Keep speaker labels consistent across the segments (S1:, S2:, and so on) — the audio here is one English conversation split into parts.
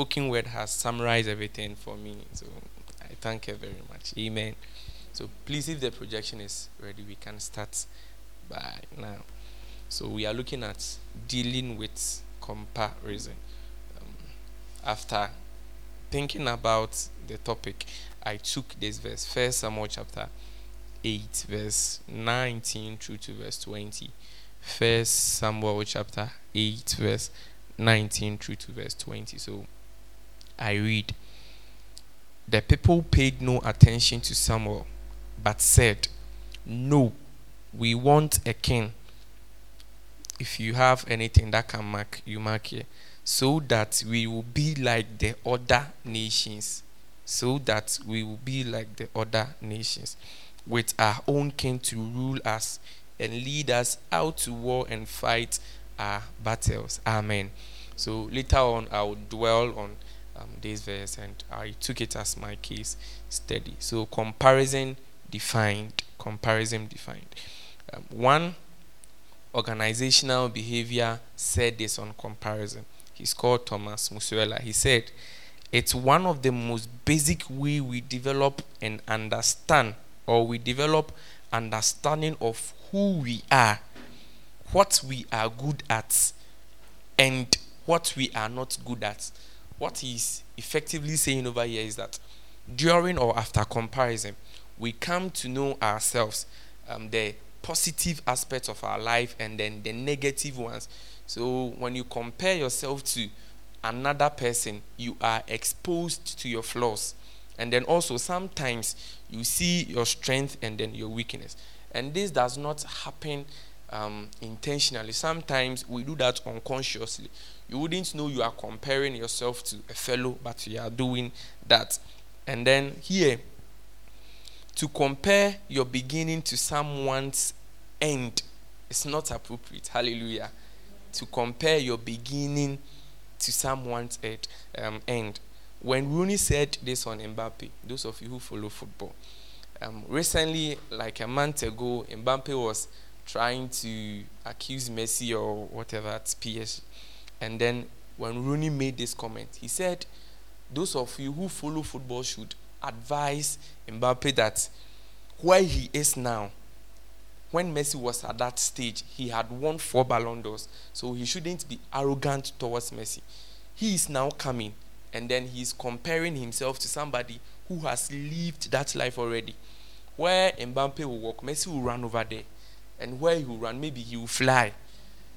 S1: spoken word has summarized everything for me. So I thank her very much. Amen. So please, if the projection is ready, we can start by now. So we are looking at dealing with comparison. Um, after thinking about the topic, I took this verse, First Samuel chapter 8, verse 19 through to verse 20. First Samuel chapter 8, verse 19 through to verse 20. So I read The people paid no attention to Samuel, but said, No, we want a king. If you have anything that can mark, you mark here. So that we will be like the other nations. So that we will be like the other nations. With our own king to rule us and lead us out to war and fight our battles. Amen. So later on, I will dwell on um, this verse and I took it as my case study. So comparison defined. Comparison defined. Um, one organizational behavior said this on comparison. He's called Thomas Mussweiler. He said, "It's one of the most basic way we develop and understand, or we develop understanding of who we are, what we are good at, and what we are not good at. What he's effectively saying over here is that during or after comparison, we come to know ourselves, um, the positive aspects of our life, and then the negative ones. So when you compare yourself to another person, you are exposed to your flaws. And then also sometimes you see your strength and then your weakness. And this does not happen um, intentionally. Sometimes we do that unconsciously. You wouldn't know you are comparing yourself to a fellow, but you are doing that. And then here, to compare your beginning to someone's end is not appropriate. Hallelujah. To compare your beginning to someone's end. Um, end. When Rooney said this on Mbappe, those of you who follow football, um, recently, like a month ago, Mbappe was trying to accuse Messi or whatever at PSG. And then when Rooney made this comment, he said, Those of you who follow football should advise Mbappe that where he is now, when Messi was at that stage, he had won four Ballon d'Ors. So he shouldn't be arrogant towards Messi. He is now coming, and then he's comparing himself to somebody who has lived that life already. Where Mbappe will walk, Messi will run over there. And where he will run, maybe he will fly.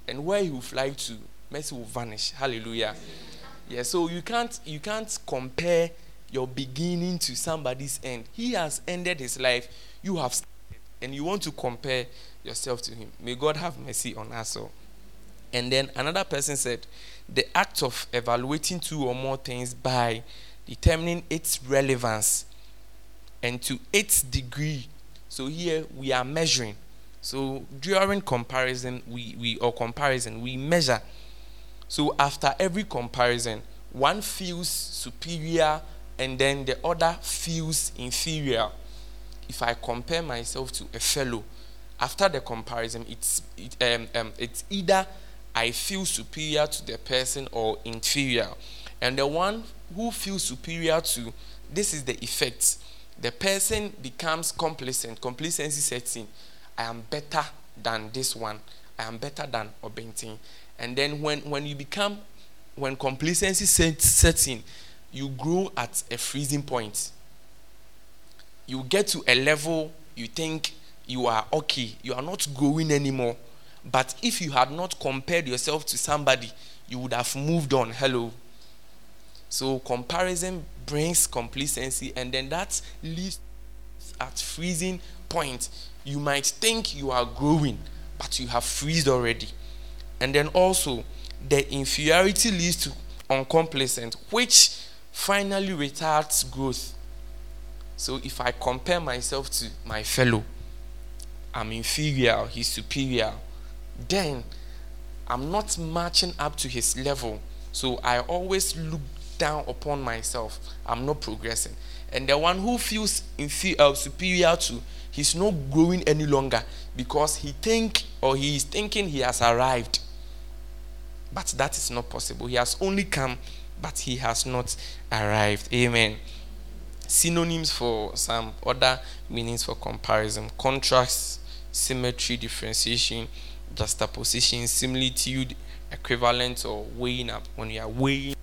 S1: And where he will fly to, Messi will vanish. Hallelujah. Yeah, so you can't you can't compare your beginning to somebody's end. He has ended his life. You have started, and you want to compare yourself to him. May God have mercy on us all. And then another person said, the act of evaluating two or more things by determining its relevance and to its degree. So here we are measuring. So during comparison, we, we or comparison, we measure. So after every comparison, one feels superior and then the other feels inferior. If I compare myself to a fellow, after the comparison, it's it, um, um, it's either I feel superior to the person or inferior, and the one who feels superior to this is the effect. The person becomes complacent. Complacency sets in. I am better than this one. I am better than Obentin. And then when, when you become, when complacency sets, sets in, you grow at a freezing point. You get to a level you think you are okay. You are not growing anymore. But if you had not compared yourself to somebody, you would have moved on. Hello. So comparison brings complacency, and then that leaves at freezing point. You might think you are growing, but you have freezed already. And then also, the inferiority leads to uncomplacent, which finally retards growth. So if I compare myself to my fellow, I'm inferior, he's superior, then I'm not matching up to his level. So I always look down upon myself. I'm not progressing. And the one who feels inferior, superior to, he's not growing any longer because he think or he is thinking he has arrived. But that is not possible. He has only come but he has not arrived. Amen. Synonyms for some other meanings for comparison contrast, symmetry, differentiation, juxtaposition, similitude, equivalent, or weighing up. When you are weighing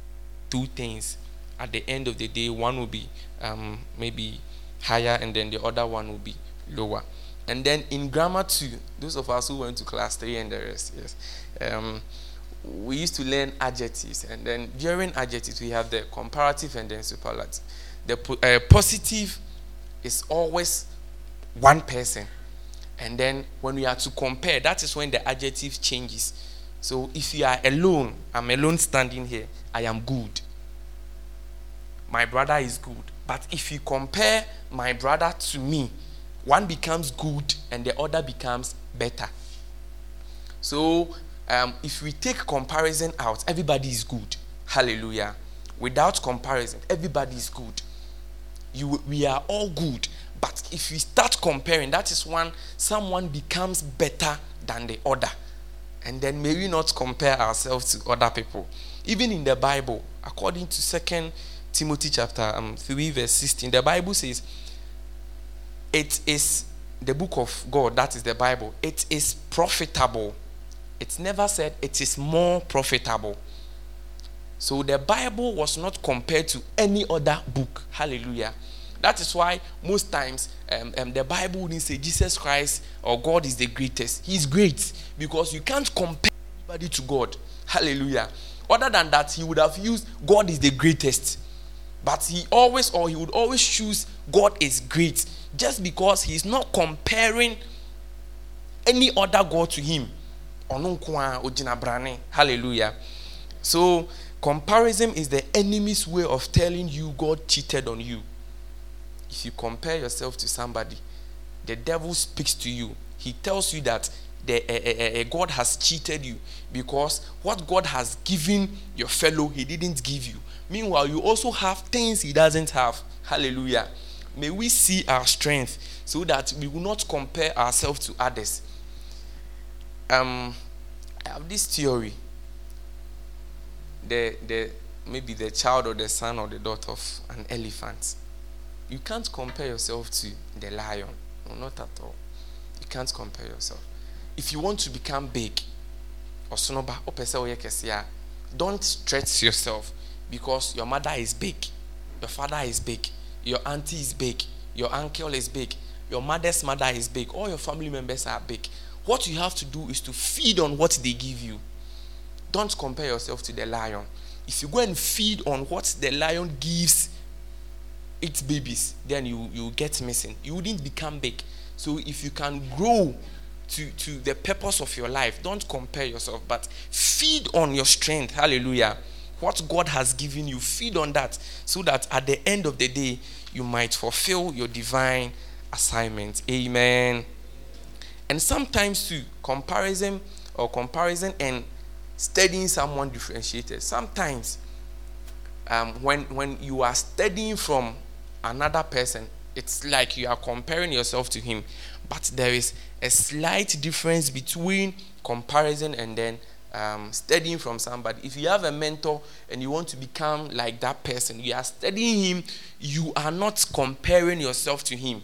S1: two things, at the end of the day, one will be um, maybe higher and then the other one will be lower. And then in grammar two, those of us who went to class three and the rest, yes, um, we used to learn adjectives, and then during adjectives we have the comparative and then superlative. The uh, positive is always one person, and then when we are to compare, that is when the adjective changes. So if you are alone, I'm alone standing here, I am good. My brother is good. But if you compare my brother to me, one becomes good and the other becomes better. So um, if we take comparison out, everybody is good. Hallelujah. Without comparison, everybody is good. You, we are all good. But if we start comparing, that is when someone becomes better than the other. And then may we not compare ourselves to other people. Even in the Bible, according to Second Timothy chapter um, 3, verse 16, the Bible says, It is the book of God, that is the Bible, it is profitable it never said it is more profitable. So the Bible was not compared to any other book. Hallelujah. That is why most times um, um, the Bible wouldn't say Jesus Christ or God is the greatest. He's great because you can't compare anybody to God. Hallelujah. Other than that, he would have used God is the greatest. But he always or he would always choose God is great just because he's not comparing any other God to him. Hallelujah. So comparison is the enemy's way of telling you god cheated on you. If you compare yourself to somebody the devil speaks to you. He tells you that the, uh, uh, uh, god has cheated you because what god has given your fellow he didn't give you. Meanwhile you also have things he doesn't have. Hallelujah may we see our strength so that we will not compare ourselves to others um, I have this theory. The the maybe the child or the son or the daughter of an elephant. You can't compare yourself to the lion. No, not at all. You can't compare yourself. If you want to become big, or sonoba, don't stretch yourself because your mother is big, your father is big, your auntie is big, your uncle is big, your mother's mother is big, all your family members are big. What you have to do is to feed on what they give you. Don't compare yourself to the lion. If you go and feed on what the lion gives its babies, then you you get missing. You wouldn't become big. So if you can grow to, to the purpose of your life, don't compare yourself, but feed on your strength. Hallelujah. What God has given you, feed on that so that at the end of the day, you might fulfill your divine assignment. Amen. And sometimes too, comparison or comparison and studying someone differentiated. Sometimes um, when when you are studying from another person, it's like you are comparing yourself to him. But there is a slight difference between comparison and then um, studying from somebody. If you have a mentor and you want to become like that person, you are studying him, you are not comparing yourself to him.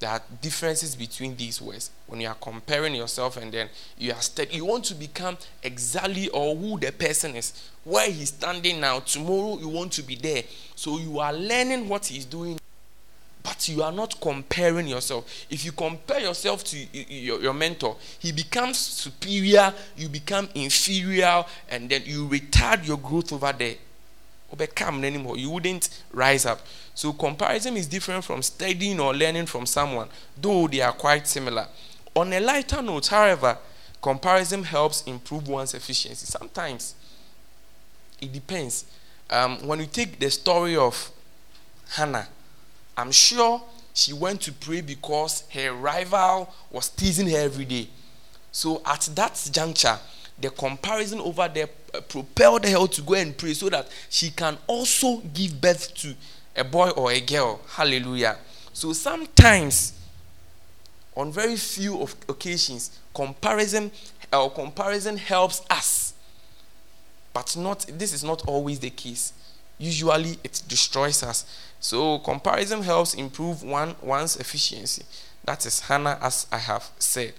S1: There are differences between these words. When you are comparing yourself and then you are steady you want to become exactly or who the person is. Where he's standing now tomorrow you want to be there. So you are learning what he's doing but you are not comparing yourself if you compare yourself to your, your mentor he becomes superior you become inferior and then you retard your growth over there overcome anymore you wouldn't rise up so comparison is different from studying or learning from someone, though they are quite similar. On a lighter note, however, comparison helps improve one's efficiency. Sometimes it depends. Um, when you take the story of Hannah, I'm sure she went to pray because her rival was teasing her every day. So at that juncture, the comparison over there uh, propelled her to go and pray so that she can also give birth to a boy or a girl. Hallelujah. So sometimes, on very few of occasions, comparison or comparison helps us but not this is not always the case. Usually it destroys us. So comparison helps improve one one's efficiency. That is Hannah, as I have said.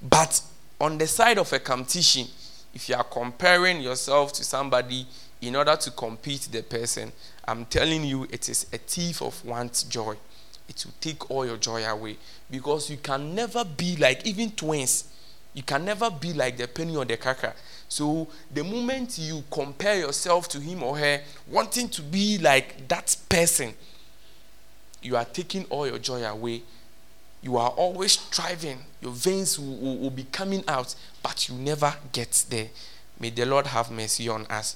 S1: But on the side of a competition, if you are comparing yourself to somebody in order to compete the person, I'm telling you, it is a thief of one's joy. It will take all your joy away because you can never be like even twins. You can never be like the penny or the cracker. So the moment you compare yourself to him or her, wanting to be like that person, you are taking all your joy away. You are always striving. Your veins will, will, will be coming out, but you never get there. May the Lord have mercy on us.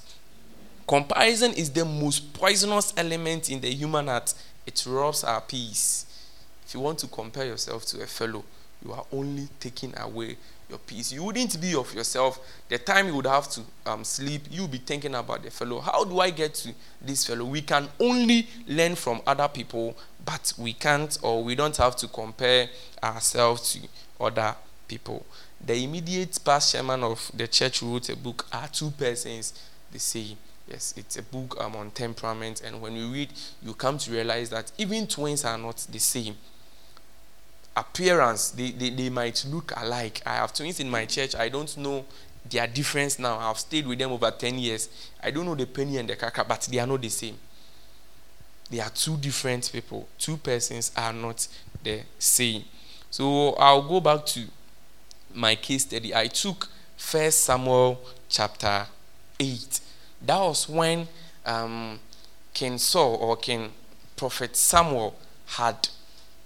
S1: Comparison is the most poisonous element in the human heart. It robs our peace. If you want to compare yourself to a fellow, you are only taking away your peace. You wouldn't be of yourself. The time you would have to um, sleep, you'll be thinking about the fellow. How do I get to this fellow? We can only learn from other people, but we can't or we don't have to compare ourselves to other people. The immediate past chairman of the church wrote a book, Are Two Persons the Same? Yes, it's a book um, on temperament, and when you read, you come to realize that even twins are not the same. Appearance, they, they, they might look alike. I have twins in my church, I don't know their difference now. I've stayed with them over 10 years. I don't know the penny and the kaka, but they are not the same. They are two different people. Two persons are not the same. So I'll go back to my case study. I took First Samuel chapter 8 that was when um, King Saul or King Prophet Samuel had,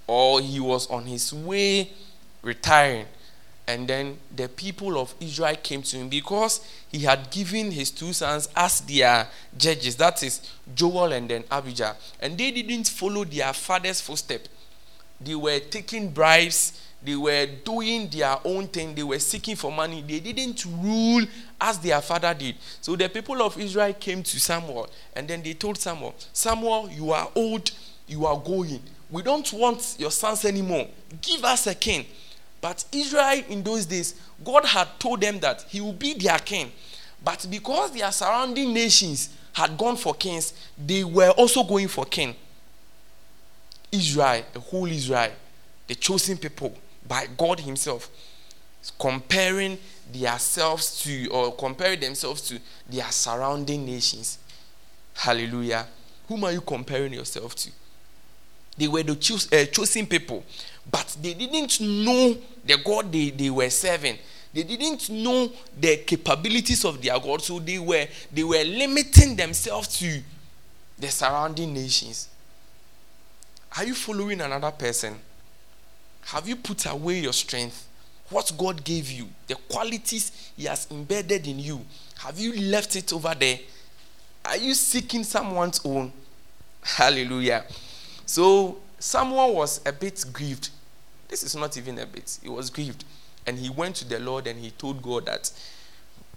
S1: or he was on his way retiring. And then the people of Israel came to him because he had given his two sons as their judges. That is Joel and then Abijah. And they didn't follow their father's footsteps. They were taking bribes they were doing their own thing. They were seeking for money. They didn't rule as their father did. So the people of Israel came to Samuel and then they told Samuel, Samuel, you are old, you are going. We don't want your sons anymore. Give us a king. But Israel in those days, God had told them that he will be their king. But because their surrounding nations had gone for kings, they were also going for king. Israel, the whole Israel, the chosen people, by God Himself, comparing themselves to or comparing themselves to their surrounding nations. Hallelujah. Whom are you comparing yourself to? They were the uh, chosen people, but they didn't know the God they, they were serving. They didn't know the capabilities of their God, so they were they were limiting themselves to the surrounding nations. Are you following another person? Have you put away your strength? What God gave you, the qualities He has embedded in you, have you left it over there? Are you seeking someone's own? Hallelujah. So, someone was a bit grieved. This is not even a bit, he was grieved. And he went to the Lord and he told God that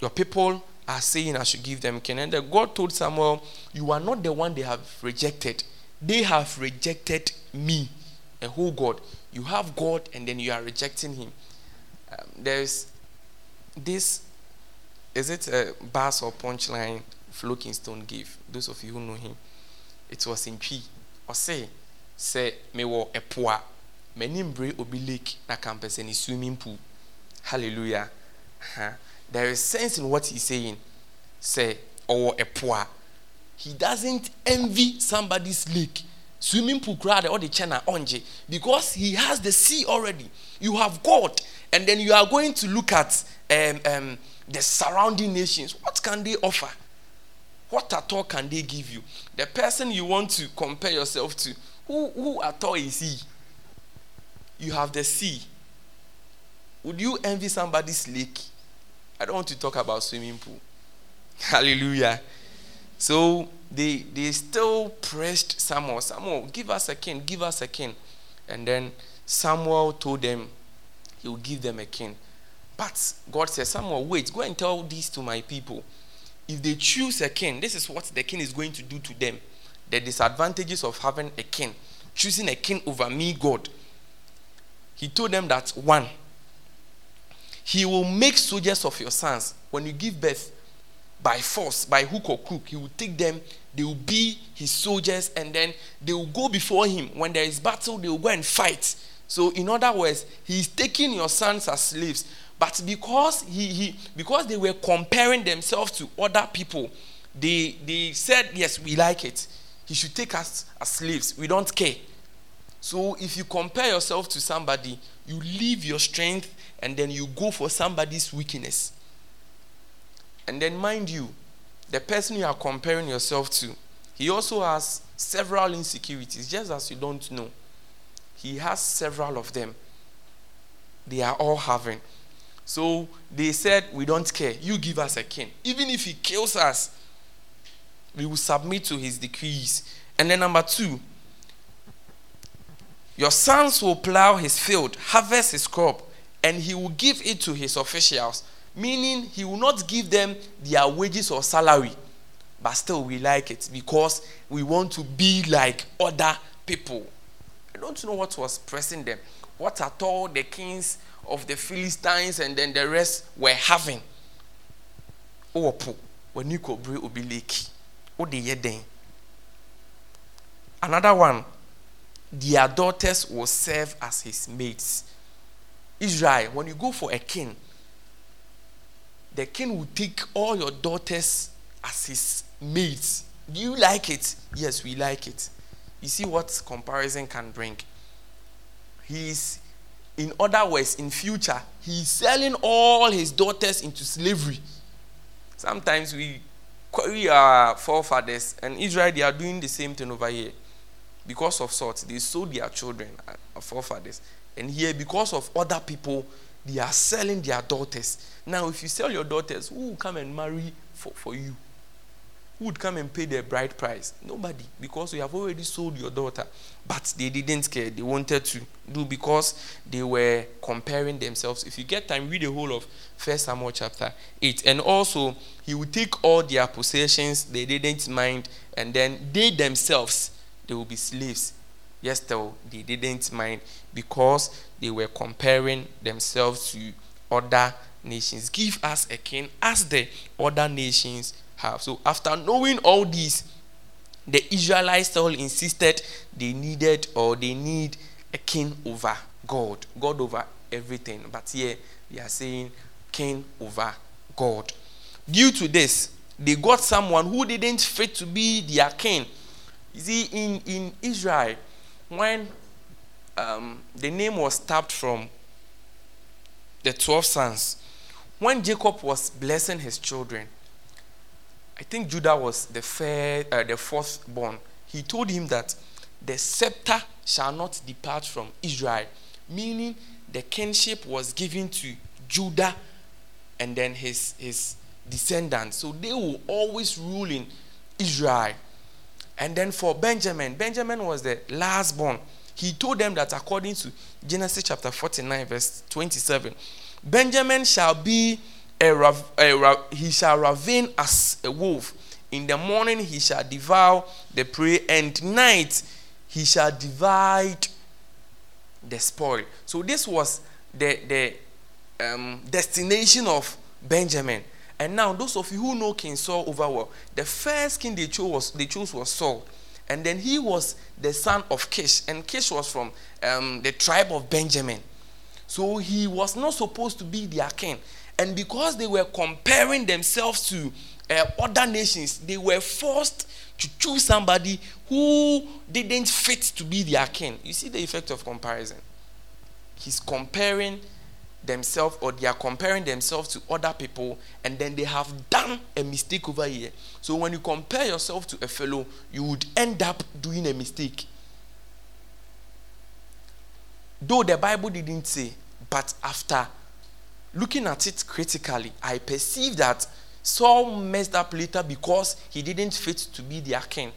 S1: your people are saying I should give them Canaan. And God told Samuel, You are not the one they have rejected. They have rejected me, a whole God you have God and then you are rejecting Him. Um, there's this, is it a bass or punchline Flowking Stone gave? Those of you who know him. It was in P. Or say, say, me wo epoa. Many bre obi lake na campus any swimming pool. Hallelujah. Uh-huh. There is sense in what he's saying. Say, or epoa. He doesn't envy somebody's lake swimming pool crowd or the china onje because he has the sea already you have god and then you are going to look at um, um, the surrounding nations what can they offer what at all can they give you the person you want to compare yourself to who, who at all is he you have the sea would you envy somebody's lake i don't want to talk about swimming pool hallelujah so they they still pressed Samuel. Samuel, give us a king, give us a king. And then Samuel told them he will give them a king. But God said, Samuel, wait, go and tell this to my people. If they choose a king, this is what the king is going to do to them. The disadvantages of having a king, choosing a king over me, God. He told them that one, he will make soldiers of your sons when you give birth by force, by hook or crook. He will take them, they will be his soldiers, and then they will go before him. When there is battle, they will go and fight. So, in other words, he's taking your sons as slaves. But because he, he because they were comparing themselves to other people, they they said, Yes, we like it. He should take us as slaves. We don't care. So if you compare yourself to somebody, you leave your strength and then you go for somebody's weakness. And then, mind you, the person you are comparing yourself to, he also has several insecurities, just as you don't know. He has several of them. They are all having. So they said, We don't care. You give us a king. Even if he kills us, we will submit to his decrees. And then, number two, your sons will plow his field, harvest his crop, and he will give it to his officials. Meaning, he will not give them their wages or salary, but still we like it because we want to be like other people. I don't know what was pressing them. What at all the kings of the Philistines and then the rest were having. Oh, when you could bring Obileki. Oh, the Another one, their daughters will serve as his maids. Israel, when you go for a king, the king will take all your daughters as his maids. Do you like it? Yes, we like it. You see what comparison can bring. He's, in other words, in future, he's selling all his daughters into slavery. Sometimes we query our forefathers, and Israel, they are doing the same thing over here. Because of sort, they sold their children, our forefathers. And here, because of other people, they are selling their daughters. Now, if you sell your daughters, who will come and marry for, for you? Who would come and pay the bride price? Nobody, because you have already sold your daughter. But they didn't care. They wanted to do because they were comparing themselves. If you get time, read the whole of First Samuel chapter 8. And also, he would take all their possessions, they didn't mind, and then they themselves, they will be slaves. Yes, though, they didn't mind because they were comparing themselves to other nations. Give us a king as the other nations have. So, after knowing all this, the Israelites all insisted they needed or they need a king over God, God over everything. But here they are saying king over God. Due to this, they got someone who didn't fit to be their king. You see, in, in Israel, when um, the name was tapped from the 12 sons, when Jacob was blessing his children, I think Judah was the, uh, the fourth born. He told him that the scepter shall not depart from Israel, meaning the kingship was given to Judah and then his, his descendants. So they will always rule in Israel. And then for Benjamin, Benjamin was the last born. He told them that according to Genesis chapter 49, verse 27, Benjamin shall be a, a he shall ravine as a wolf. In the morning he shall devour the prey, and night he shall divide the spoil. So this was the the um, destination of Benjamin. And now, those of you who know King Saul over well, the first king they chose was, they chose was Saul. And then he was the son of Kish. And Kish was from um, the tribe of Benjamin. So he was not supposed to be their king. And because they were comparing themselves to uh, other nations, they were forced to choose somebody who didn't fit to be their king. You see the effect of comparison. He's comparing themselves or they are comparing themselves to other people and then they have done a mistake over here. So when you compare yourself to a fellow, you would end up doing a mistake. Though the Bible didn't say, but after looking at it critically, I perceive that Saul messed up later because he didn't fit to be their king.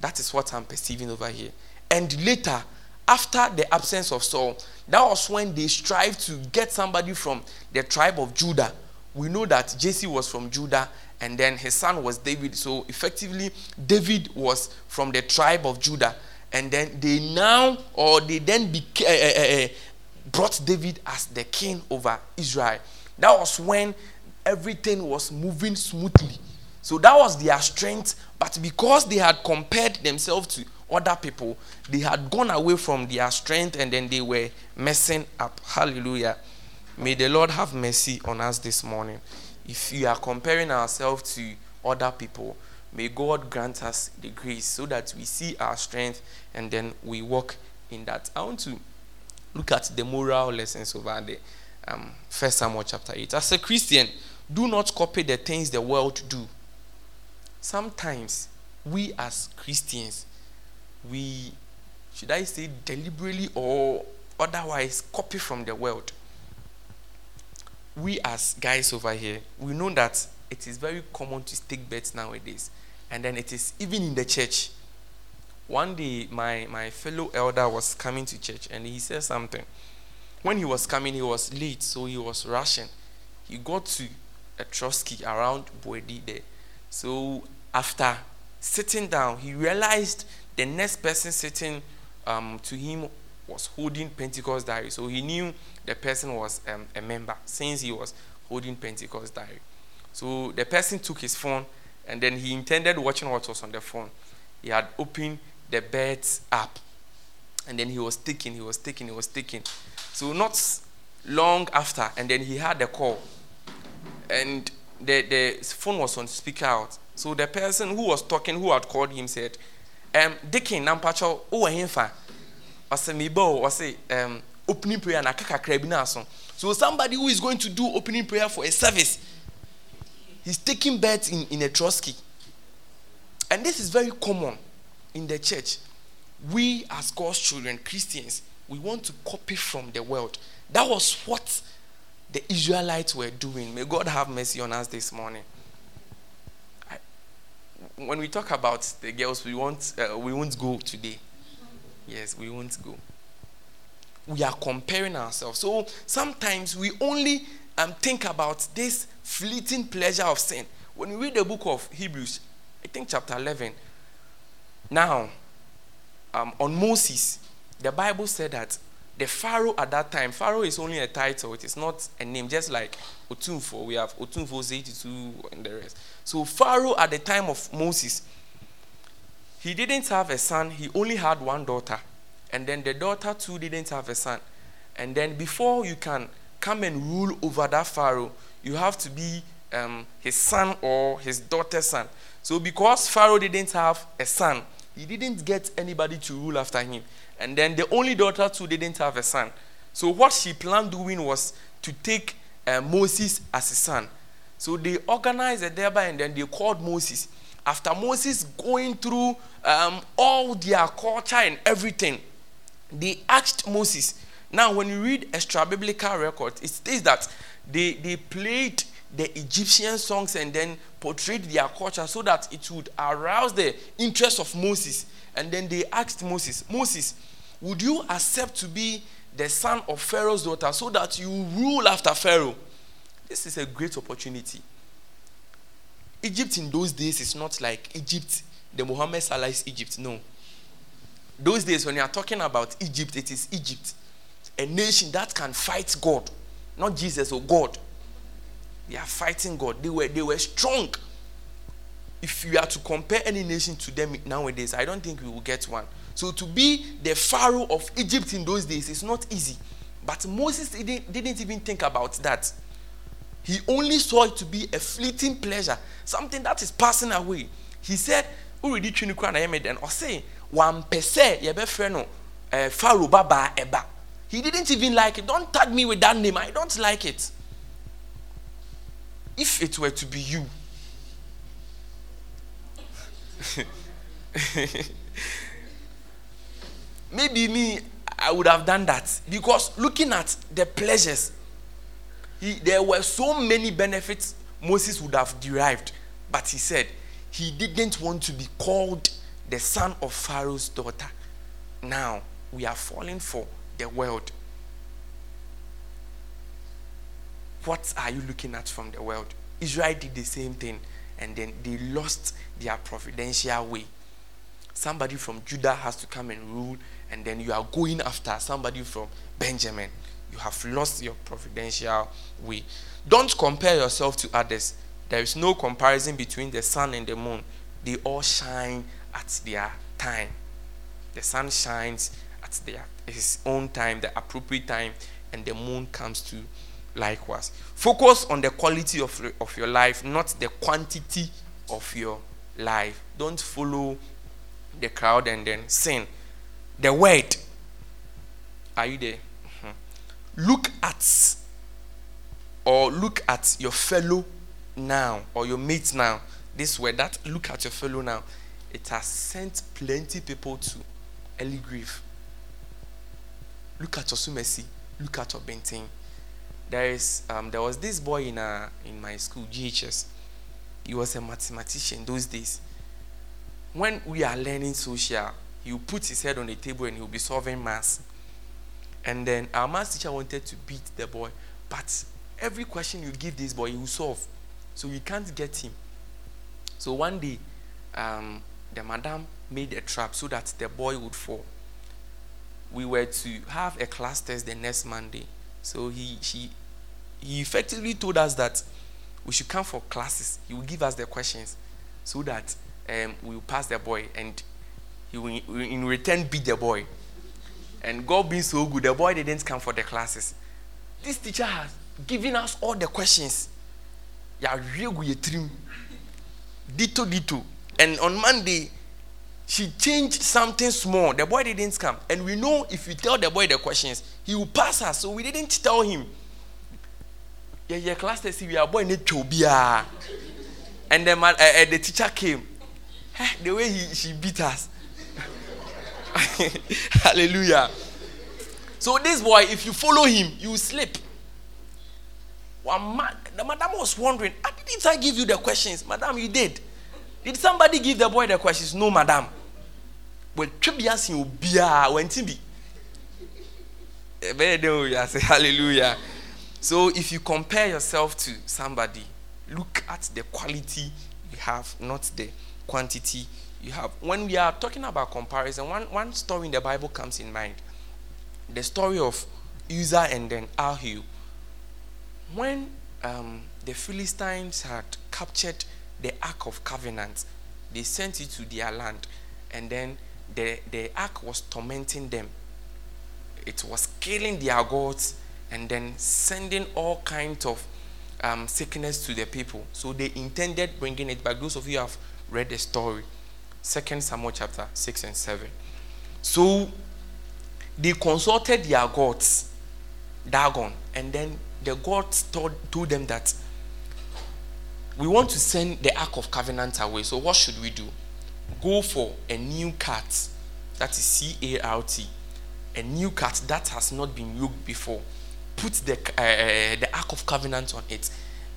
S1: That is what I'm perceiving over here. And later, after the absence of Saul, that was when they strived to get somebody from the tribe of Judah. We know that Jesse was from Judah and then his son was David. So effectively, David was from the tribe of Judah. And then they now, or they then became, uh, uh, uh, brought David as the king over Israel. That was when everything was moving smoothly. So that was their strength. But because they had compared themselves to other people, they had gone away from their strength and then they were messing up. Hallelujah. May the Lord have mercy on us this morning. If we are comparing ourselves to other people, may God grant us the grace so that we see our strength and then we walk in that. I want to look at the moral lessons over there. Um, First Samuel chapter 8. As a Christian, do not copy the things the world do. Sometimes we as Christians, we should I say deliberately or otherwise copy from the world. We as guys over here, we know that it is very common to stick bets nowadays. And then it is even in the church. One day my, my fellow elder was coming to church and he said something. When he was coming, he was late, so he was rushing. He got to a Trotsky around Boedi there. So after sitting down, he realized the next person sitting um, to him was holding Pentecost diary. So he knew the person was um, a member since he was holding Pentecost diary. So the person took his phone and then he intended watching what was on the phone. He had opened the Birds up. and then he was taking, he was taking, he was taking. So not long after, and then he had a call and the, the phone was on speaker out. So the person who was talking, who had called him, said, um, Dickin, Nampacho, oh, himfa. I said, Mibo, I say, um, opening prayer kaka krabinason. So somebody who is going to do opening prayer for a service, he's taking bets in, in a Trotsky. And this is very common in the church. We, as God's children, Christians, we want to copy from the world. That was what the Israelites were doing. May God have mercy on us this morning. I, when we talk about the girls, we won't, uh, we won't go today. Yes, we won't go. We are comparing ourselves. So sometimes we only um, think about this fleeting pleasure of sin. When we read the book of Hebrews, I think chapter 11, now, um, on Moses, the Bible said that the Pharaoh at that time, Pharaoh is only a title, it is not a name, just like Otumfo. We have Otumfo 82 and the rest. So, Pharaoh at the time of Moses, he didn't have a son, he only had one daughter. And then the daughter too didn't have a son. And then before you can come and rule over that Pharaoh, you have to be um, his son or his daughter's son. So, because Pharaoh didn't have a son, he didn't get anybody to rule after him. And then the only daughter too didn't have a son. So what she planned doing was to take uh, Moses as a son. So they organized a thereby and then they called Moses. After Moses going through um, all their culture and everything, they asked Moses. Now, when you read extra biblical records, it states that they, they played the Egyptian songs and then portrayed their culture so that it would arouse the interest of Moses. And then they asked Moses, Moses, would you accept to be the son of Pharaoh's daughter so that you rule after Pharaoh? This is a great opportunity. Egypt in those days is not like Egypt, the Muhammad Salah's Egypt. No. Those days, when you are talking about Egypt, it is Egypt, a nation that can fight God, not Jesus or God. They are fighting God. They were, they were strong. If you are to compare any nation to them nowadays, I don't think we will get one. So to be the Pharaoh of Egypt in those days is not easy. But Moses didn't, didn't even think about that. He only saw it to be a fleeting pleasure, something that is passing away. He said, already twinikwa na yeme den say one yebe no eh, Pharaoh baba eba. He didn't even like it. Don't tag me with that name. I don't like it. If it were to be you, maybe me i would have done that. Because looking at the pleasures he, there were so many benefits moses would have derived. But he said he didn't want to be called the son of pharaoh's daughter. Now we are falling for the world what are you looking at from the world israel did the same thing and then they lost their providential way somebody from judah has to come and rule and then you are going after somebody from Benjamin. You have lost your providential way. Don't compare yourself to others. There is no comparison between the sun and the moon. They all shine at their time. The sun shines at their his own time, the appropriate time, and the moon comes to likewise. Focus on the quality of, of your life, not the quantity of your life. Don't follow the crowd and then sin. The word. Are you there? Mm-hmm. Look at or look at your fellow now or your mate now. This word that look at your fellow now. It has sent plenty people to early grief. Look at your Osumesi. Look at your Obentin. There is um, there was this boy in a, in my school, GHS. He was a mathematician those days. When we are learning social, he will put his head on the table and he will be solving maths. And then our maths teacher wanted to beat the boy, but every question you give this boy, he will solve. So you can't get him. So one day, um, the madam made a trap so that the boy would fall we were to have a class test the next Monday. So he she he effectively told us that we should come for classes. He will give us the questions so that um, we will pass the boy and he will in return beat the boy. And God being so good, the boy didn't come for the classes. This teacher has given us all the questions. Yeah, really good. Dito dito. And on Monday, she changed something small. The boy didn't come. And we know if we tell the boy the questions, he will pass us. So we didn't tell him. Yeah, yeah, class test, we are boy to be And then uh, uh, the teacher came. the way he, she beat us. Hallelujah. So this boy, if you follow him, you slip. One man, the madam was wondering, ah, didn't I give you the questions? Madam, you did. Did somebody give the boy the questions? No, madam. Well, tribias in Ubia went to be. I say hallelujah. So if you compare yourself to somebody, look at the quality you have, not the quantity you have. When we are talking about comparison, one, one story in the Bible comes in mind. The story of Uzzah and then Ahio. When um, the Philistines had captured the Ark of Covenant. They sent it to their land, and then the, the Ark was tormenting them. It was killing their gods and then sending all kinds of um, sickness to the people. So they intended bringing it back. Those of you have read the story, Second Samuel chapter 6 and 7. So they consulted their gods, Dagon, and then the gods told, told them that we want to send the Ark of Covenant away. So what should we do? Go for a new cart. That is C A R T. A new cart that has not been yoked before. Put the uh, uh, the Ark of Covenant on it.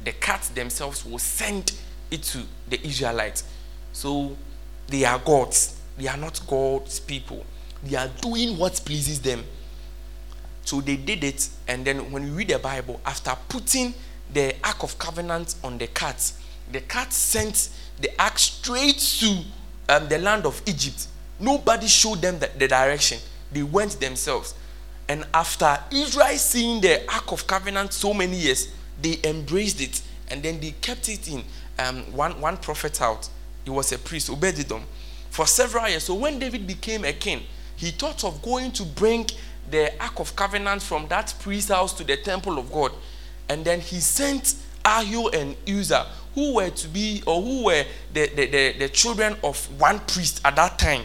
S1: The carts themselves will send it to the Israelites. So they are gods. They are not God's people. They are doing what pleases them. So they did it, and then when you read the Bible, after putting the Ark of Covenant on the cart. The cart sent the Ark straight to um, the land of Egypt. Nobody showed them the, the direction. They went themselves. And after Israel seeing the Ark of Covenant so many years, they embraced it and then they kept it in um, one, one prophet out. He was a priest, Obededom, for several years. So when David became a king, he thought of going to bring the Ark of Covenant from that priest house to the temple of God. And then he sent Ahio and Uzzah, who were to be, or who were the, the, the, the children of one priest at that time.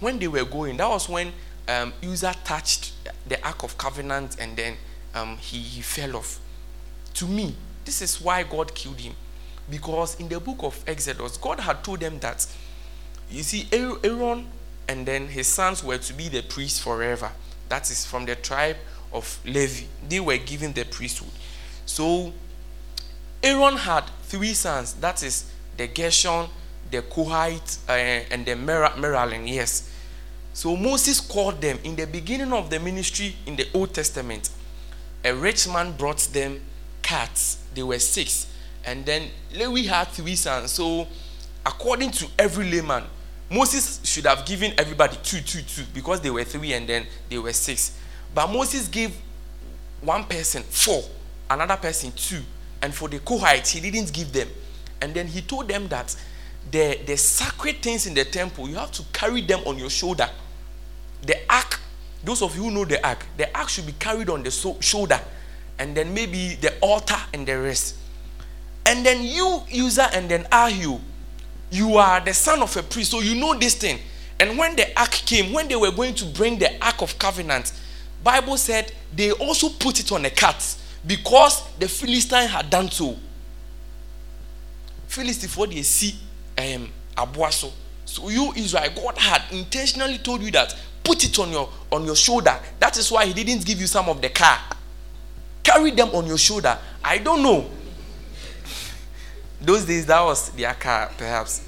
S1: When they were going, that was when um, Uzzah touched the Ark of Covenant and then um, he, he fell off. To me, this is why God killed him. Because in the book of Exodus, God had told them that, you see, Aaron and then his sons were to be the priests forever. That is from the tribe of Levi. They were given the priesthood. So Aaron had three sons. That is the Gershon, the Kohath, uh, and the Mer-. Yes. So Moses called them in the beginning of the ministry in the Old Testament. A rich man brought them cats. They were six. And then Levi had three sons. So according to every layman, Moses should have given everybody two, two, two, because they were three and then they were six. But Moses gave one person four, another person two. And for the Kohites, he didn't give them. And then he told them that the, the sacred things in the temple, you have to carry them on your shoulder. The ark, those of you who know the ark, the ark should be carried on the so- shoulder. And then maybe the altar and the rest. And then you, Uzzah, and then Ahio, you are the son of a priest, so you know this thing. And when the ark came, when they were going to bring the ark of covenant, Bible said they also put it on a cart because the Philistine had done so. Philistine for the see um abuaso. So you Israel, God had intentionally told you that put it on your on your shoulder. That is why He didn't give you some of the car. Carry them on your shoulder. I don't know. Those days that was their car, perhaps.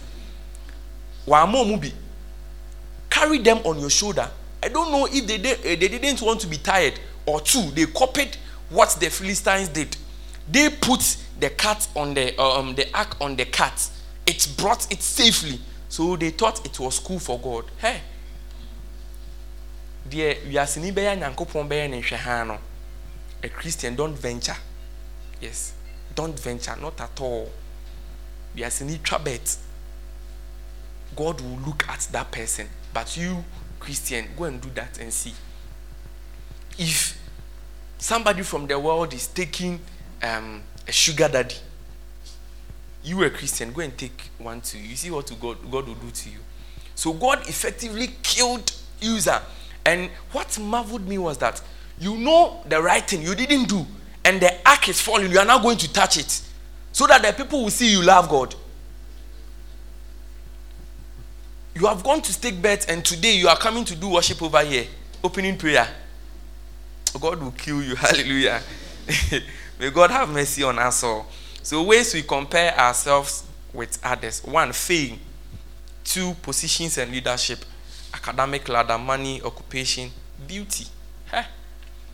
S1: One more movie. Carry them on your shoulder. I don't know if they did, they didn't want to be tired or two. They copied what the Philistines did. They put the cat on the um the ark on the cat. It brought it safely. So they thought it was cool for God. Hey. Bɛyɛ nyankopɔn bɛyɛ ne nhwɛ ha no a Christian don't venture. Yes, don't venture, not at all. Ni twa bet. God will look at that person, but you Christian, go and do that and see. If somebody from the world is taking um, a sugar daddy, you a Christian, go and take one too. You see what God, God will do to you. So God effectively killed user. And what marveled me was that you know the right thing, you didn't do, and the ark is falling, you are now going to touch it. So that the people will see you love God. You have gone to stake bets, and today you are coming to do worship over here, opening prayer. God will kill you. Hallelujah. May God have mercy on us all. So, ways we compare ourselves with others one, fame, two, positions and leadership, academic ladder, money, occupation, beauty. Huh?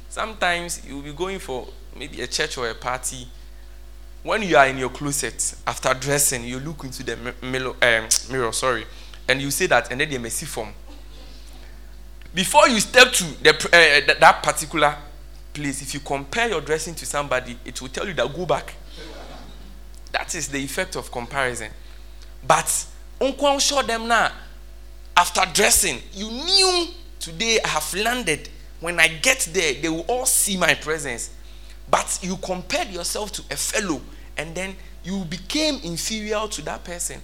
S1: Sometimes you'll be going for maybe a church or a party. When you are in your closet after dressing, you look into the mirror, um, mirror sorry, and you say that, and then they may see form. Before you step to the, uh, that particular place, if you compare your dressing to somebody, it will tell you that go back. That is the effect of comparison. But uncle show them now. After dressing, you knew today I have landed. When I get there, they will all see my presence. But you compared yourself to a fellow, and then you became inferior to that person.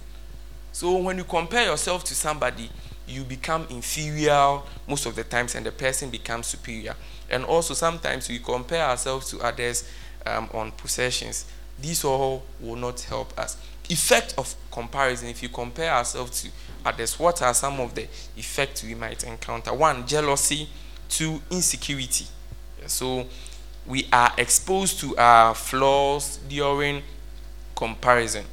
S1: So when you compare yourself to somebody, you become inferior most of the times, and the person becomes superior. And also, sometimes we compare ourselves to others um, on possessions. These all will not help us. Effect of comparison if you compare ourselves to others, what are some of the effects we might encounter? One, jealousy. Two, insecurity. So, we are exposed to our flaws during comparison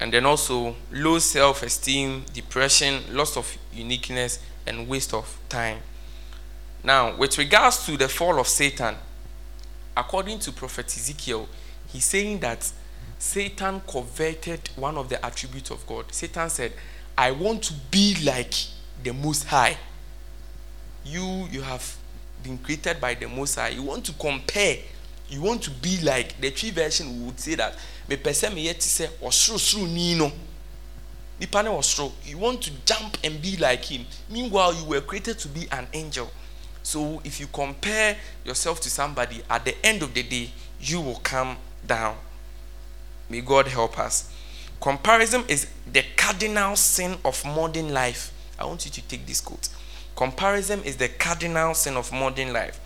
S1: and then also low self esteem, depression, loss of uniqueness, and waste of time. Now, with regards to the fall of Satan, according to Prophet Ezekiel, he's saying that Satan coveted one of the attributes of God. Satan said, I want to be like the Most High. You, you have been created by the Most High. You want to compare. You want to be like the tree version would say that mepɛ sɛ meyɛ te sɛ ɔsorosoro no. Nipa ne ɔsoro you want to jump and be like him. Meanwhile you were created to be an angel. So if you compare yourself to somebody at the end of the day you will come down. May god help us. Comparison is the cardinal sin of modern life. I want you to take this quote. Comparison is the cardinal sin of modern life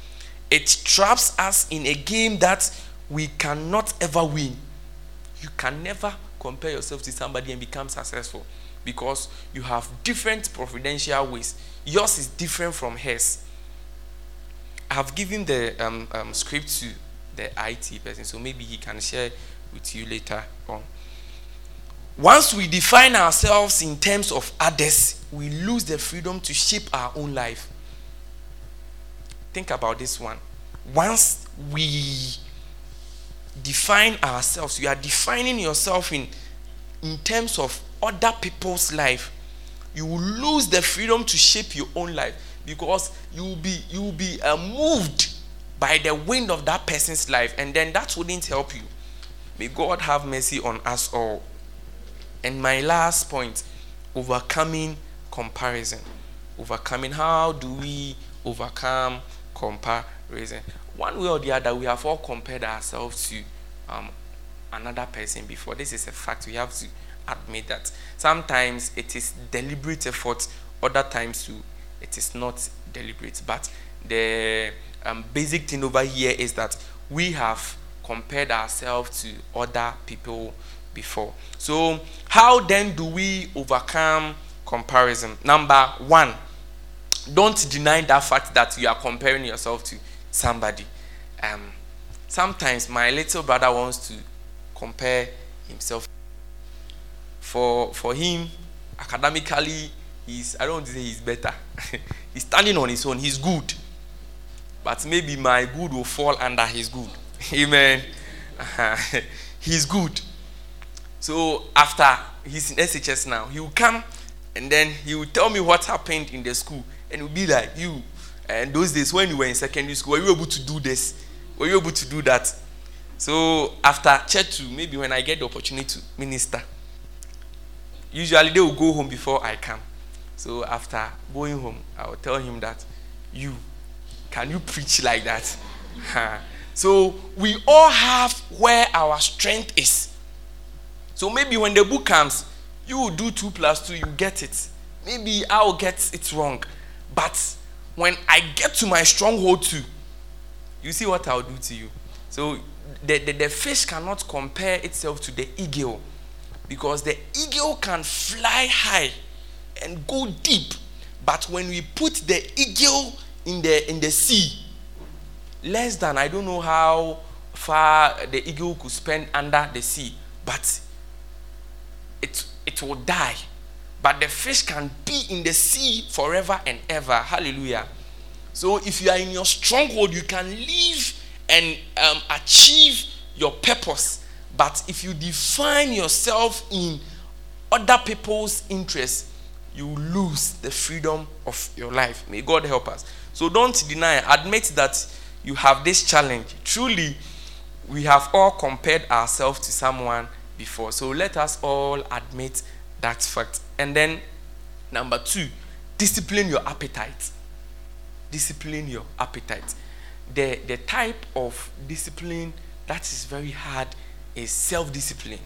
S1: it traps us in a game that we cannot ever win you can never compare yourself to somebody and become successful because you have different providential ways. Yours is different from hers. I have given the um, um, script to the IT person, so maybe he can share with you later on. Once we define ourselves in terms of others, we lose the freedom to shape our own life. Think about this one. Once we define ourselves, you are defining yourself in, in terms of other people's life, you will lose the freedom to shape your own life because you will be you will be uh, moved by the wind of that person's life, and then that wouldn't help you. May God have mercy on us all. And my last point overcoming comparison. Overcoming. How do we overcome comparison? One way or the other, we have all compared ourselves to um, another person before. This is a fact. We have to admit that. Sometimes it is deliberate effort, other times too, it is not deliberate. But the um, basic thing over here is that we have compared ourselves to other people before. So, how then do we overcome comparison? Number one, don't deny that fact that you are comparing yourself to somebody. Um, sometimes my little brother wants to compare himself. For for him, academically, he's I don't say he's better. he's standing on his own. He's good, but maybe my good will fall under his good. Amen. he's good. So after he's in SHS now, he will come and then he will tell me what happened in the school, and it will be like you. And those days when you were in secondary school, were you able to do this? Were you able to do that? So after church, maybe when I get the opportunity to minister, usually they will go home before I come. So after going home, I will tell him that you can you preach like that? so we all have where our strength is. So maybe when the book comes, you will do two plus two, you get it. Maybe I will get it wrong. But when I get to my stronghold too, you see what I'll do to you. So the, the, the fish cannot compare itself to the eagle because the eagle can fly high and go deep. But when we put the eagle in the in the sea, less than I don't know how far the eagle could spend under the sea, but it it will die. But the fish can be in the sea forever and ever. Hallelujah. So if you are in your stronghold, you can live and um, achieve your purpose. But if you define yourself in other people's interests, you lose the freedom of your life. May God help us. So don't deny, admit that you have this challenge. Truly, we have all compared ourselves to someone before. So let us all admit that fact. And then, number two, discipline your appetite. Discipline your appetite. The, the type of discipline that is very hard is self discipline.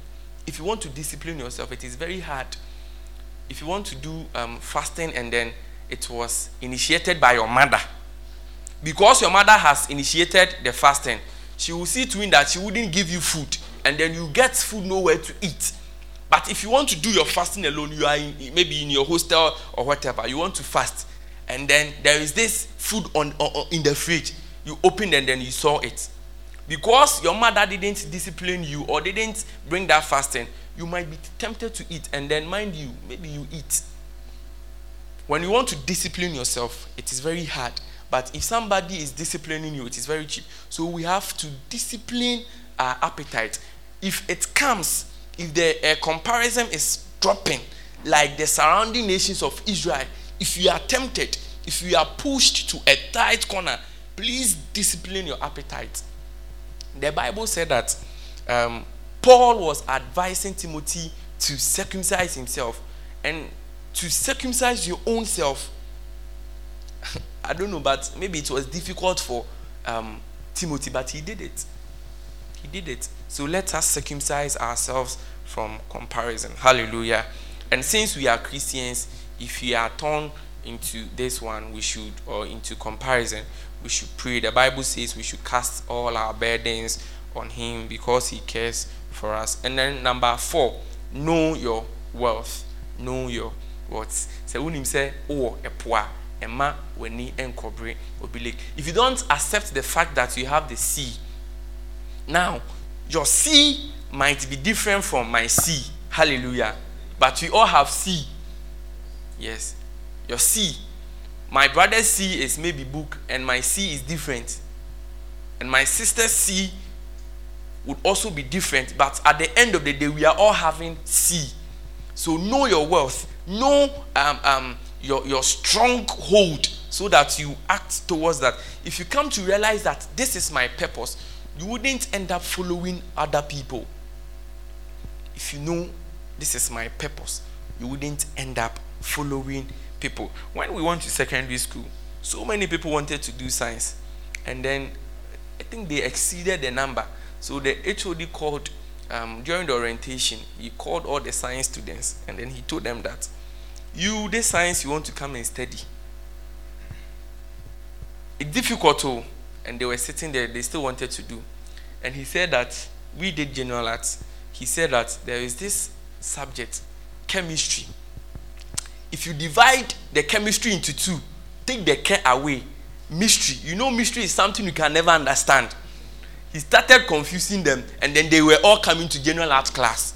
S1: If you want to discipline yourself, it is very hard. If you want to do um, fasting and then it was initiated by your mother, because your mother has initiated the fasting, she will see to it that she wouldn't give you food and then you get food nowhere to eat. But if you want to do your fasting alone, you are in, maybe in your hostel or whatever, you want to fast, and then there is this food on, on in the fridge. You open and then you saw it. Because your mother didn't discipline you or didn't bring that fasting, you might be tempted to eat, and then mind you, maybe you eat. When you want to discipline yourself, it is very hard. But if somebody is disciplining you, it is very cheap. So we have to discipline our appetite. If it comes, if the uh, comparison is dropping, like the surrounding nations of Israel, if you are tempted, if you are pushed to a tight corner, please discipline your appetite. The Bible said that um, Paul was advising Timothy to circumcise himself and to circumcise your own self. I don't know, but maybe it was difficult for um, Timothy, but he did it. He did it. So let us circumcise ourselves from comparison. Hallelujah. And since we are Christians, if we are torn into this one, we should, or into comparison, we should pray. The Bible says we should cast all our burdens on Him because He cares for us. And then number four, know your wealth. Know your worth. So when him say, oh, a poor, obilik. If you don't accept the fact that you have the sea, now your C might be different from my C. Hallelujah. But we all have C. Yes. Your C. my brother's C is maybe book, and my C is different. And my sister's C would also be different, but at the end of the day, we are all having C. So know your wealth, know um, um, your, your strong hold so that you act towards that. If you come to realize that this is my purpose, you wouldn't end up following other people. If you know this is my purpose, you wouldn't end up following people. When we went to secondary school, so many people wanted to do science, and then I think they exceeded the number. So the HOD called um, during the orientation, he called all the science students, and then he told them that you, this science, you want to come and study. It's difficult, oh, and they were sitting there, they still wanted to do. And he said that we did general arts. He said that there is this subject, chemistry. If you divide the chemistry into two, take the care away, mystery. You know, mystery is something you can never understand. He started confusing them, and then they were all coming to general art class.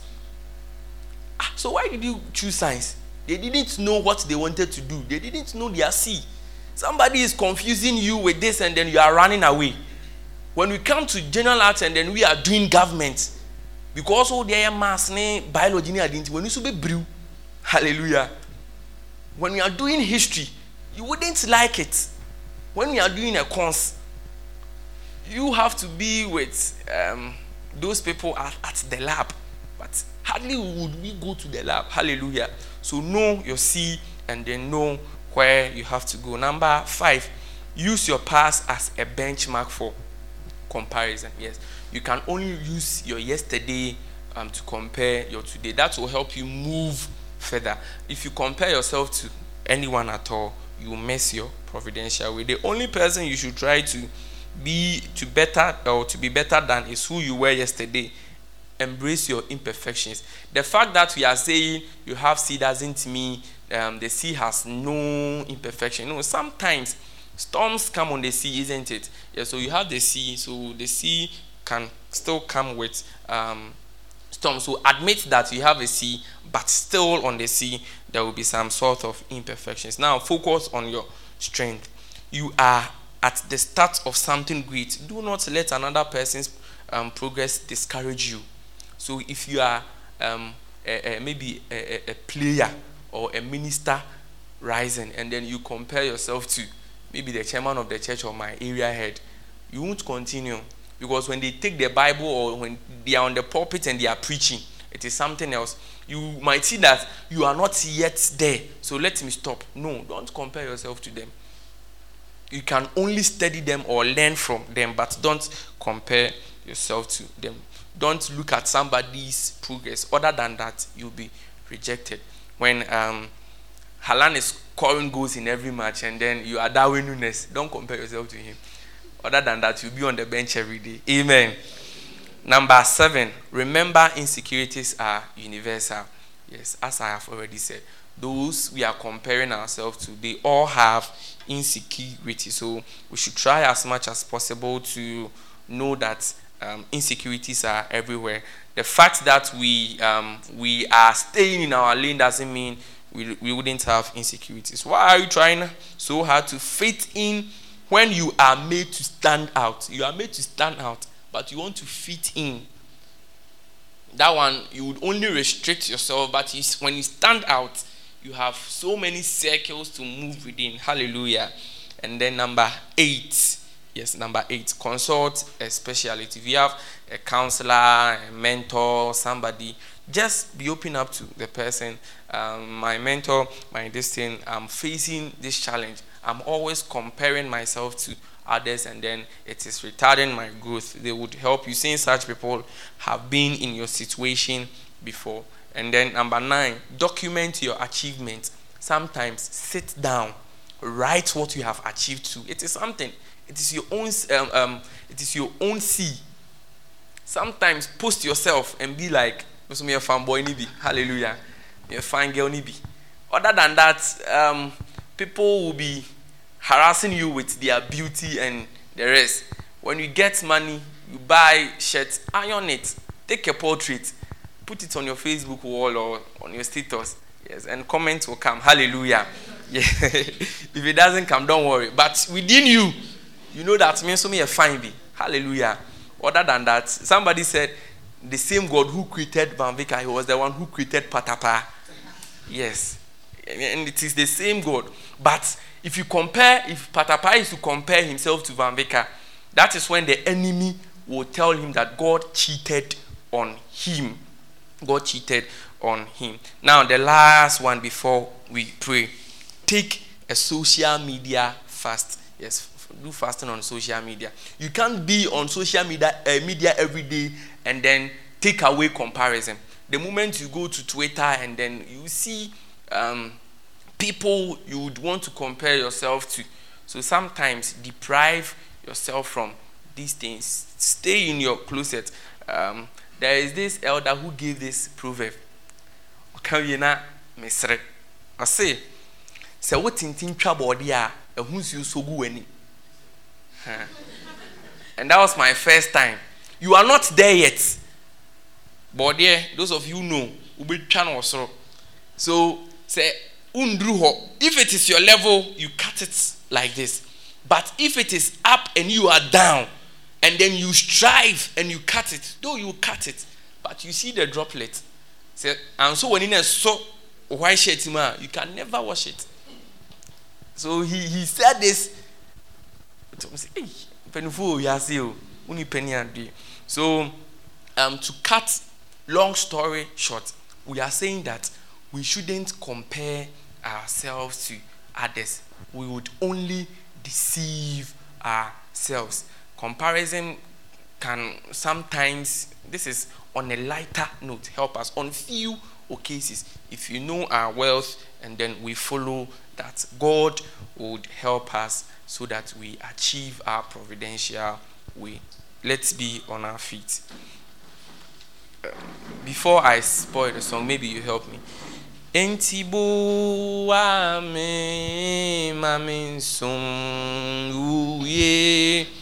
S1: Ah, so why did you choose science? They didn't know what they wanted to do. They didn't know their C. Somebody is confusing you with this, and then you are running away. When we come to general arts, and then we are doing government, because all the mass biology identity, when you be brew, hallelujah. When we are doing history, you wouldn't like it. When we are doing a cons, you have to be with um, those people at, at the lab. But hardly would we go to the lab. Hallelujah. So know your C and then know where you have to go. Number five, use your past as a benchmark for comparison. Yes, you can only use your yesterday um, to compare your today. That will help you move further. If you compare yourself to anyone at all, you miss your providential way. The only person you should try to be to better or to be better than is who you were yesterday embrace your imperfections the fact that we are saying you have C doesn't mean um, the sea has no imperfection. No sometimes storms come on the sea isn't it? Yeah so you have the sea so the sea can still come with um, storms. So admit that you have a sea but still on the sea there will be some sort of imperfections. Now focus on your strength. You are at the start of something great, do not let another person's um, progress discourage you. So if you are um, a, a, maybe a, a, player or a minister rising, and then you compare yourself to maybe the chairman of the church or my area head, you won't continue because when they take the Bible or when they are on the pulpit and they are preaching, it is something else. You might see that you are not yet there, so let me stop. No, don't compare yourself to them you can only study them or learn from them, but don't compare yourself to them. Don't look at somebody's progress. Other than that, you'll be rejected. When um, Haaland is scoring goals in every match and then you are Darwin Nunez, don't compare yourself to him. Other than that, you'll be on the bench every day. Amen. Number seven, remember insecurities are universal. Yes, as I have already said, those we are comparing ourselves to, they all have insecurity. So we should try as much as possible to know that um, insecurities are everywhere. The fact that we um, we are staying in our lane doesn't mean we, we wouldn't have insecurities. Why are you trying so hard to fit in when you are made to stand out? You are made to stand out, but you want to fit in. That one you would only restrict yourself, but when you stand out, you have so many circles to move within. Hallelujah. And then number eight. Yes, number eight. Consult a specialist. If you have a counselor, a mentor, somebody, just be open up to the person. Um, my mentor, my thing, I'm facing this challenge. I'm always comparing myself to others and then it is retarding my growth. They would help you. Seeing such people have been in your situation before. And then number nine, document your achievements. Sometimes sit down, write what you have achieved to. It is something. It is your own. Um, um, it is your own see. Sometimes post yourself and be like, "Me a fanboy nibi, hallelujah, me a fine girl nibi." Other than that, um, people will be harassing you with their beauty and the rest. When you get money, you buy shirts, iron it, take a portrait, put it on your Facebook wall or on your status. Yes, and comments will come. Hallelujah. Yeah. if it doesn't come, don't worry. But within you, you know that means so me a fine be. Hallelujah. Other than that, somebody said the same God who created Van Vicker, he was the one who created Patapaa. Yes. And it is the same God. But if you compare, if Patapaa is to compare himself to Van Vicker, that is when the enemy will tell him that God cheated on him. God cheated on him. Now, the last one before we pray take a social media fast. Yes, do fasting on social media. You can't be on social media, uh, media every day and then take away comparison. The moment you go to Twitter and then you see um, people you would want to compare yourself to. So sometimes deprive yourself from these things. Stay in your closet. Um, there is this elder who gave this proverb. Ɔka mesre. Ɔse sɛ wotintim twa bɔɔde a ɛho nsuo so gu w'ani. And that was my first time. You are not there yet. Bɔɔdeɛ, those of you know, wobɛtwa no wɔ soro. So sɛ if it is your level you cut it like this but if it is up and you are down and then you strive and you cut it though you cut it but you see the droplet say and so when in a so white shirt you can never wash it so he he said this so um to cut long story short we are saying that we shouldn't compare ourselves to others. We would only deceive ourselves. Comparison can sometimes, this is on a lighter note, help us on few occasions. If you know our wealth and then we follow that, God would help us so that we achieve our providential way. Let's be on our feet. Before I spoil the song, maybe you help me. Enti boa me mamin sum uye